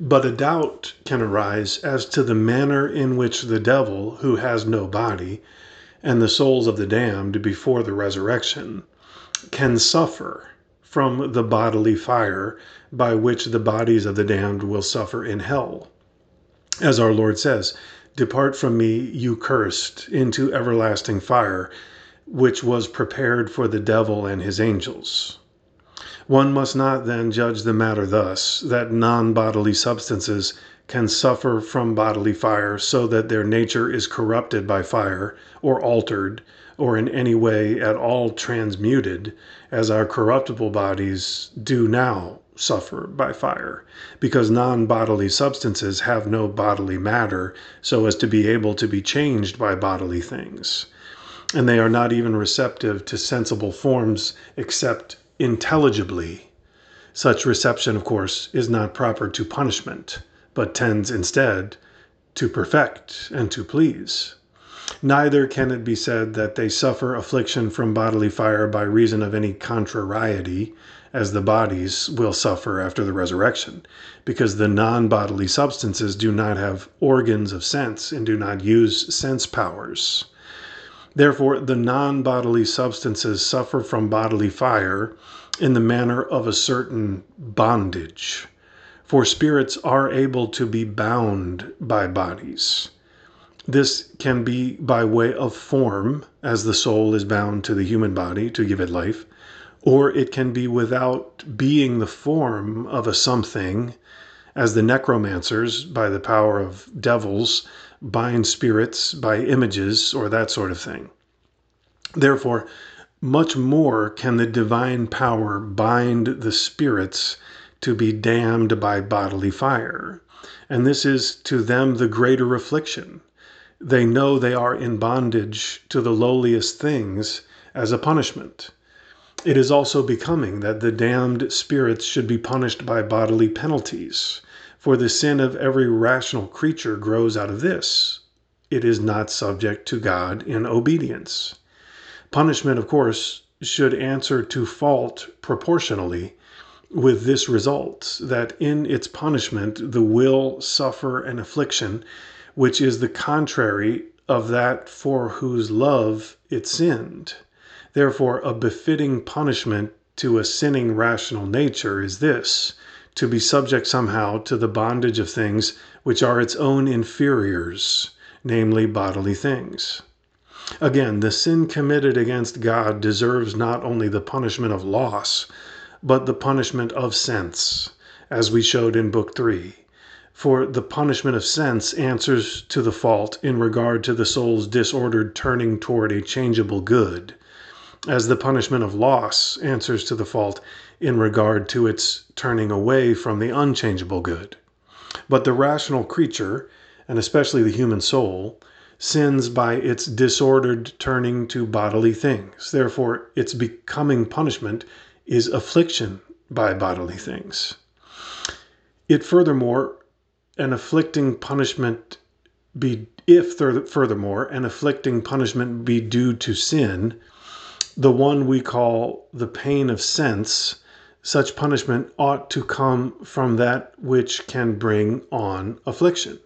But a doubt can arise as to the manner in which the devil, who has no body, and the souls of the damned before the resurrection, can suffer from the bodily fire by which the bodies of the damned will suffer in hell. As our Lord says, Depart from me, you cursed, into everlasting fire, which was prepared for the devil and his angels. One must not then judge the matter thus, that non bodily substances can suffer from bodily fire so that their nature is corrupted by fire, or altered, or in any way at all transmuted, as our corruptible bodies do now suffer by fire, because non bodily substances have no bodily matter so as to be able to be changed by bodily things. And they are not even receptive to sensible forms except intelligibly. Such reception, of course, is not proper to punishment, but tends instead to perfect and to please. Neither can it be said that they suffer affliction from bodily fire by reason of any contrariety, as the bodies will suffer after the resurrection, because the non bodily substances do not have organs of sense and do not use sense powers. Therefore, the non bodily substances suffer from bodily fire in the manner of a certain bondage. For spirits are able to be bound by bodies. This can be by way of form, as the soul is bound to the human body to give it life, or it can be without being the form of a something, as the necromancers, by the power of devils, bind spirits by images or that sort of thing. Therefore, much more can the divine power bind the spirits to be damned by bodily fire. And this is to them the greater affliction. They know they are in bondage to the lowliest things as a punishment. It is also becoming that the damned spirits should be punished by bodily penalties. For the sin of every rational creature grows out of this it is not subject to God in obedience. Punishment, of course, should answer to fault proportionally, with this result that in its punishment the will suffer an affliction which is the contrary of that for whose love it sinned. Therefore, a befitting punishment to a sinning rational nature is this to be subject somehow to the bondage of things which are its own inferiors, namely bodily things. Again, the sin committed against God deserves not only the punishment of loss, but the punishment of sense, as we showed in Book 3. For the punishment of sense answers to the fault in regard to the soul's disordered turning toward a changeable good, as the punishment of loss answers to the fault in regard to its turning away from the unchangeable good. But the rational creature, and especially the human soul, sins by its disordered turning to bodily things. Therefore, its becoming punishment is affliction by bodily things. It furthermore, an afflicting punishment be if furthermore an afflicting punishment be due to sin, the one we call the pain of sense, such punishment ought to come from that which can bring on affliction.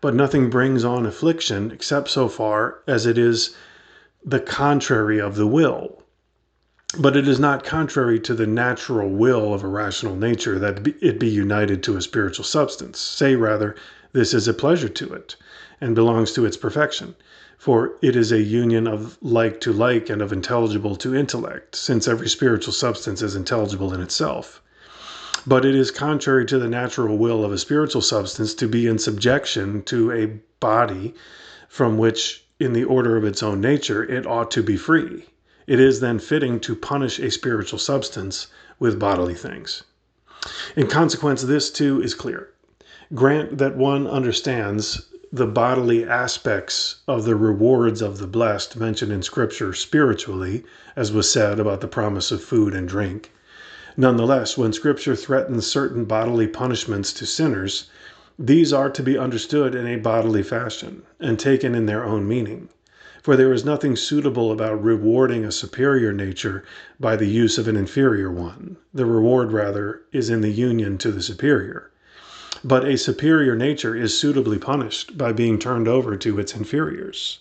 But nothing brings on affliction except so far as it is the contrary of the will. But it is not contrary to the natural will of a rational nature that it be united to a spiritual substance. Say rather, this is a pleasure to it, and belongs to its perfection. For it is a union of like to like and of intelligible to intellect, since every spiritual substance is intelligible in itself. But it is contrary to the natural will of a spiritual substance to be in subjection to a body from which, in the order of its own nature, it ought to be free. It is then fitting to punish a spiritual substance with bodily things. In consequence, this too is clear. Grant that one understands the bodily aspects of the rewards of the blessed mentioned in Scripture spiritually, as was said about the promise of food and drink. Nonetheless, when Scripture threatens certain bodily punishments to sinners, these are to be understood in a bodily fashion and taken in their own meaning. For there is nothing suitable about rewarding a superior nature by the use of an inferior one. The reward, rather, is in the union to the superior. But a superior nature is suitably punished by being turned over to its inferiors.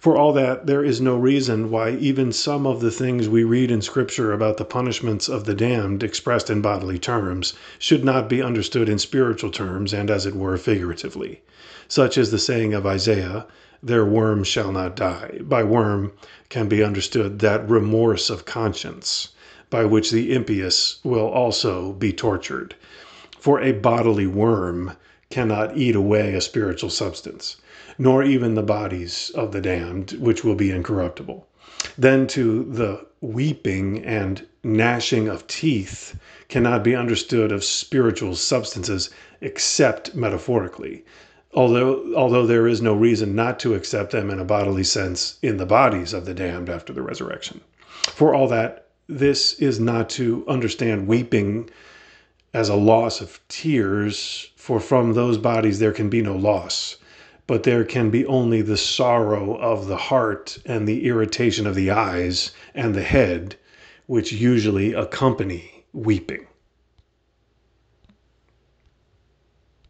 For all that, there is no reason why even some of the things we read in Scripture about the punishments of the damned expressed in bodily terms should not be understood in spiritual terms and, as it were, figuratively. Such is the saying of Isaiah, Their worm shall not die. By worm can be understood that remorse of conscience by which the impious will also be tortured. For a bodily worm cannot eat away a spiritual substance nor even the bodies of the damned, which will be incorruptible. Then, to the weeping and gnashing of teeth cannot be understood of spiritual substances except metaphorically, although, although there is no reason not to accept them in a bodily sense in the bodies of the damned after the resurrection. For all that, this is not to understand weeping as a loss of tears, for from those bodies there can be no loss but there can be only the sorrow of the heart and the irritation of the eyes and the head, which usually accompany weeping.